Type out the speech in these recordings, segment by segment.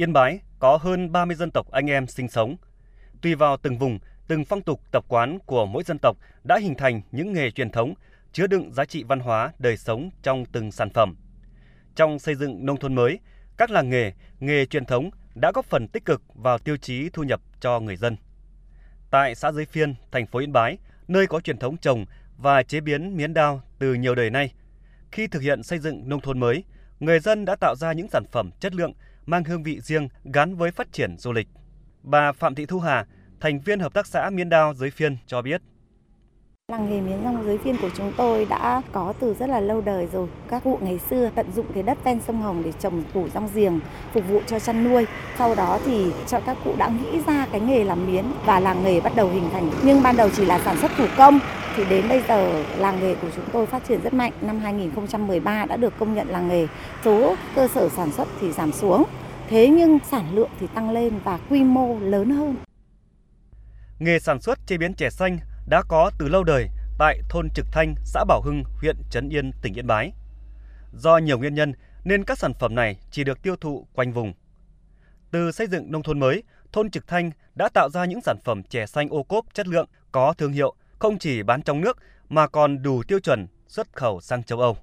Yên Bái có hơn 30 dân tộc anh em sinh sống. Tùy vào từng vùng, từng phong tục tập quán của mỗi dân tộc đã hình thành những nghề truyền thống chứa đựng giá trị văn hóa đời sống trong từng sản phẩm. Trong xây dựng nông thôn mới, các làng nghề, nghề truyền thống đã góp phần tích cực vào tiêu chí thu nhập cho người dân. Tại xã Giới Phiên, thành phố Yên Bái, nơi có truyền thống trồng và chế biến miến đao từ nhiều đời nay, khi thực hiện xây dựng nông thôn mới, người dân đã tạo ra những sản phẩm chất lượng mang hương vị riêng gắn với phát triển du lịch. Bà Phạm Thị Thu Hà, thành viên hợp tác xã miến đao Giới Phiên cho biết. Làng nghề miến rong dưới phiên của chúng tôi đã có từ rất là lâu đời rồi. Các cụ ngày xưa tận dụng cái đất ven sông Hồng để trồng củ rong giềng phục vụ cho chăn nuôi. Sau đó thì cho các cụ đã nghĩ ra cái nghề làm miến và làng nghề bắt đầu hình thành. Nhưng ban đầu chỉ là sản xuất thủ công thì đến bây giờ làng nghề của chúng tôi phát triển rất mạnh. Năm 2013 đã được công nhận làng nghề. Số cơ sở sản xuất thì giảm xuống. Thế nhưng sản lượng thì tăng lên và quy mô lớn hơn. Nghề sản xuất chế biến chè xanh đã có từ lâu đời tại thôn Trực Thanh, xã Bảo Hưng, huyện Trấn Yên, tỉnh Yên Bái. Do nhiều nguyên nhân nên các sản phẩm này chỉ được tiêu thụ quanh vùng. Từ xây dựng nông thôn mới, thôn Trực Thanh đã tạo ra những sản phẩm chè xanh ô cốp chất lượng, có thương hiệu, không chỉ bán trong nước mà còn đủ tiêu chuẩn xuất khẩu sang châu Âu.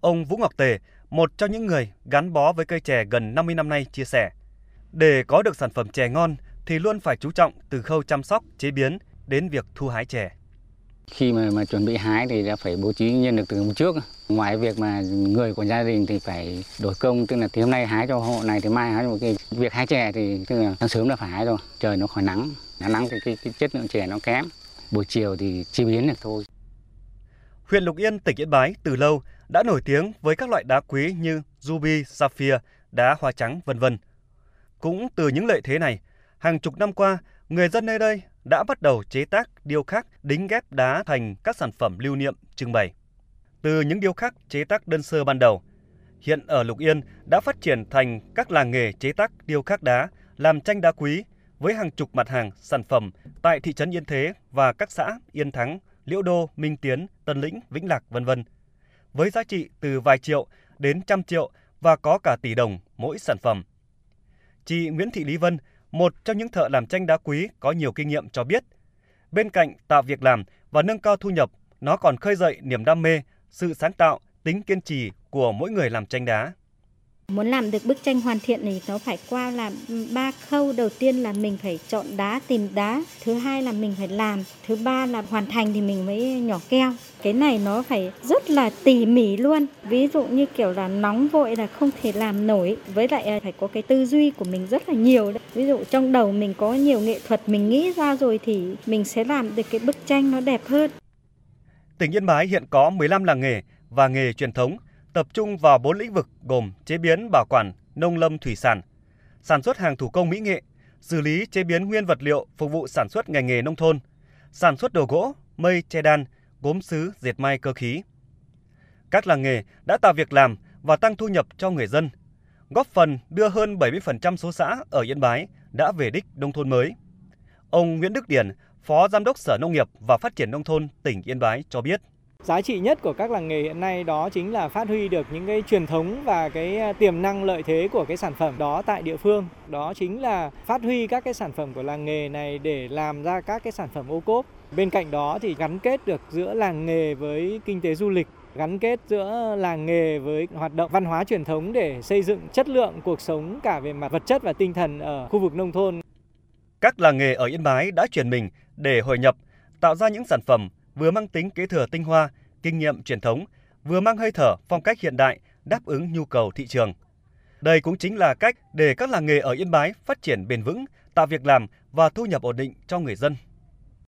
Ông Vũ Ngọc Tề, một trong những người gắn bó với cây chè gần 50 năm nay chia sẻ, để có được sản phẩm chè ngon thì luôn phải chú trọng từ khâu chăm sóc, chế biến đến việc thu hái chè. Khi mà, mà chuẩn bị hái thì đã phải bố trí nhân lực từ hôm trước. Ngoài việc mà người của gia đình thì phải đổi công, tức là thì hôm nay hái cho hộ này thì mai hái cho cái việc hái chè thì tức là sáng sớm là phải hái rồi, trời nó khỏi nắng, nắng nắng thì cái, cái chất lượng chè nó kém. Buổi chiều thì chế biến được thôi. Huyện Lục Yên, tỉnh Yên Bái từ lâu đã nổi tiếng với các loại đá quý như ruby, sapphire, đá hoa trắng, vân vân. Cũng từ những lợi thế này, hàng chục năm qua, người dân nơi đây đã bắt đầu chế tác, điêu khắc, đính ghép đá thành các sản phẩm lưu niệm trưng bày. Từ những điêu khắc chế tác đơn sơ ban đầu, hiện ở Lục Yên đã phát triển thành các làng nghề chế tác điêu khắc đá, làm tranh đá quý với hàng chục mặt hàng sản phẩm tại thị trấn Yên Thế và các xã Yên Thắng, Liễu Đô, Minh Tiến, Tân Lĩnh, Vĩnh Lạc vân vân. Với giá trị từ vài triệu đến trăm triệu và có cả tỷ đồng mỗi sản phẩm. Chị Nguyễn Thị Lý Vân, một trong những thợ làm tranh đá quý có nhiều kinh nghiệm cho biết, bên cạnh tạo việc làm và nâng cao thu nhập, nó còn khơi dậy niềm đam mê, sự sáng tạo, tính kiên trì của mỗi người làm tranh đá. Muốn làm được bức tranh hoàn thiện thì nó phải qua làm ba khâu. Đầu tiên là mình phải chọn đá, tìm đá. Thứ hai là mình phải làm. Thứ ba là hoàn thành thì mình mới nhỏ keo. Cái này nó phải rất là tỉ mỉ luôn. Ví dụ như kiểu là nóng vội là không thể làm nổi. Với lại phải có cái tư duy của mình rất là nhiều. Ví dụ trong đầu mình có nhiều nghệ thuật mình nghĩ ra rồi thì mình sẽ làm được cái bức tranh nó đẹp hơn. Tỉnh Yên Bái hiện có 15 làng nghề và nghề truyền thống – tập trung vào 4 lĩnh vực gồm chế biến, bảo quản, nông lâm thủy sản, sản xuất hàng thủ công mỹ nghệ, xử lý chế biến nguyên vật liệu phục vụ sản xuất ngành nghề nông thôn, sản xuất đồ gỗ, mây, che đan, gốm sứ, dệt may cơ khí. Các làng nghề đã tạo việc làm và tăng thu nhập cho người dân, góp phần đưa hơn 70% số xã ở Yên Bái đã về đích nông thôn mới. Ông Nguyễn Đức Điển, Phó Giám đốc Sở Nông nghiệp và Phát triển Nông thôn tỉnh Yên Bái cho biết. Giá trị nhất của các làng nghề hiện nay đó chính là phát huy được những cái truyền thống và cái à, tiềm năng lợi thế của cái sản phẩm đó tại địa phương. Đó chính là phát huy các cái sản phẩm của làng nghề này để làm ra các cái sản phẩm ô cốp. Bên cạnh đó thì gắn kết được giữa làng nghề với kinh tế du lịch gắn kết giữa làng nghề với hoạt động văn hóa truyền thống để xây dựng chất lượng cuộc sống cả về mặt vật chất và tinh thần ở khu vực nông thôn. Các làng nghề ở Yên Bái đã chuyển mình để hội nhập, tạo ra những sản phẩm vừa mang tính kế thừa tinh hoa, kinh nghiệm truyền thống, vừa mang hơi thở phong cách hiện đại đáp ứng nhu cầu thị trường. Đây cũng chính là cách để các làng nghề ở Yên Bái phát triển bền vững, tạo việc làm và thu nhập ổn định cho người dân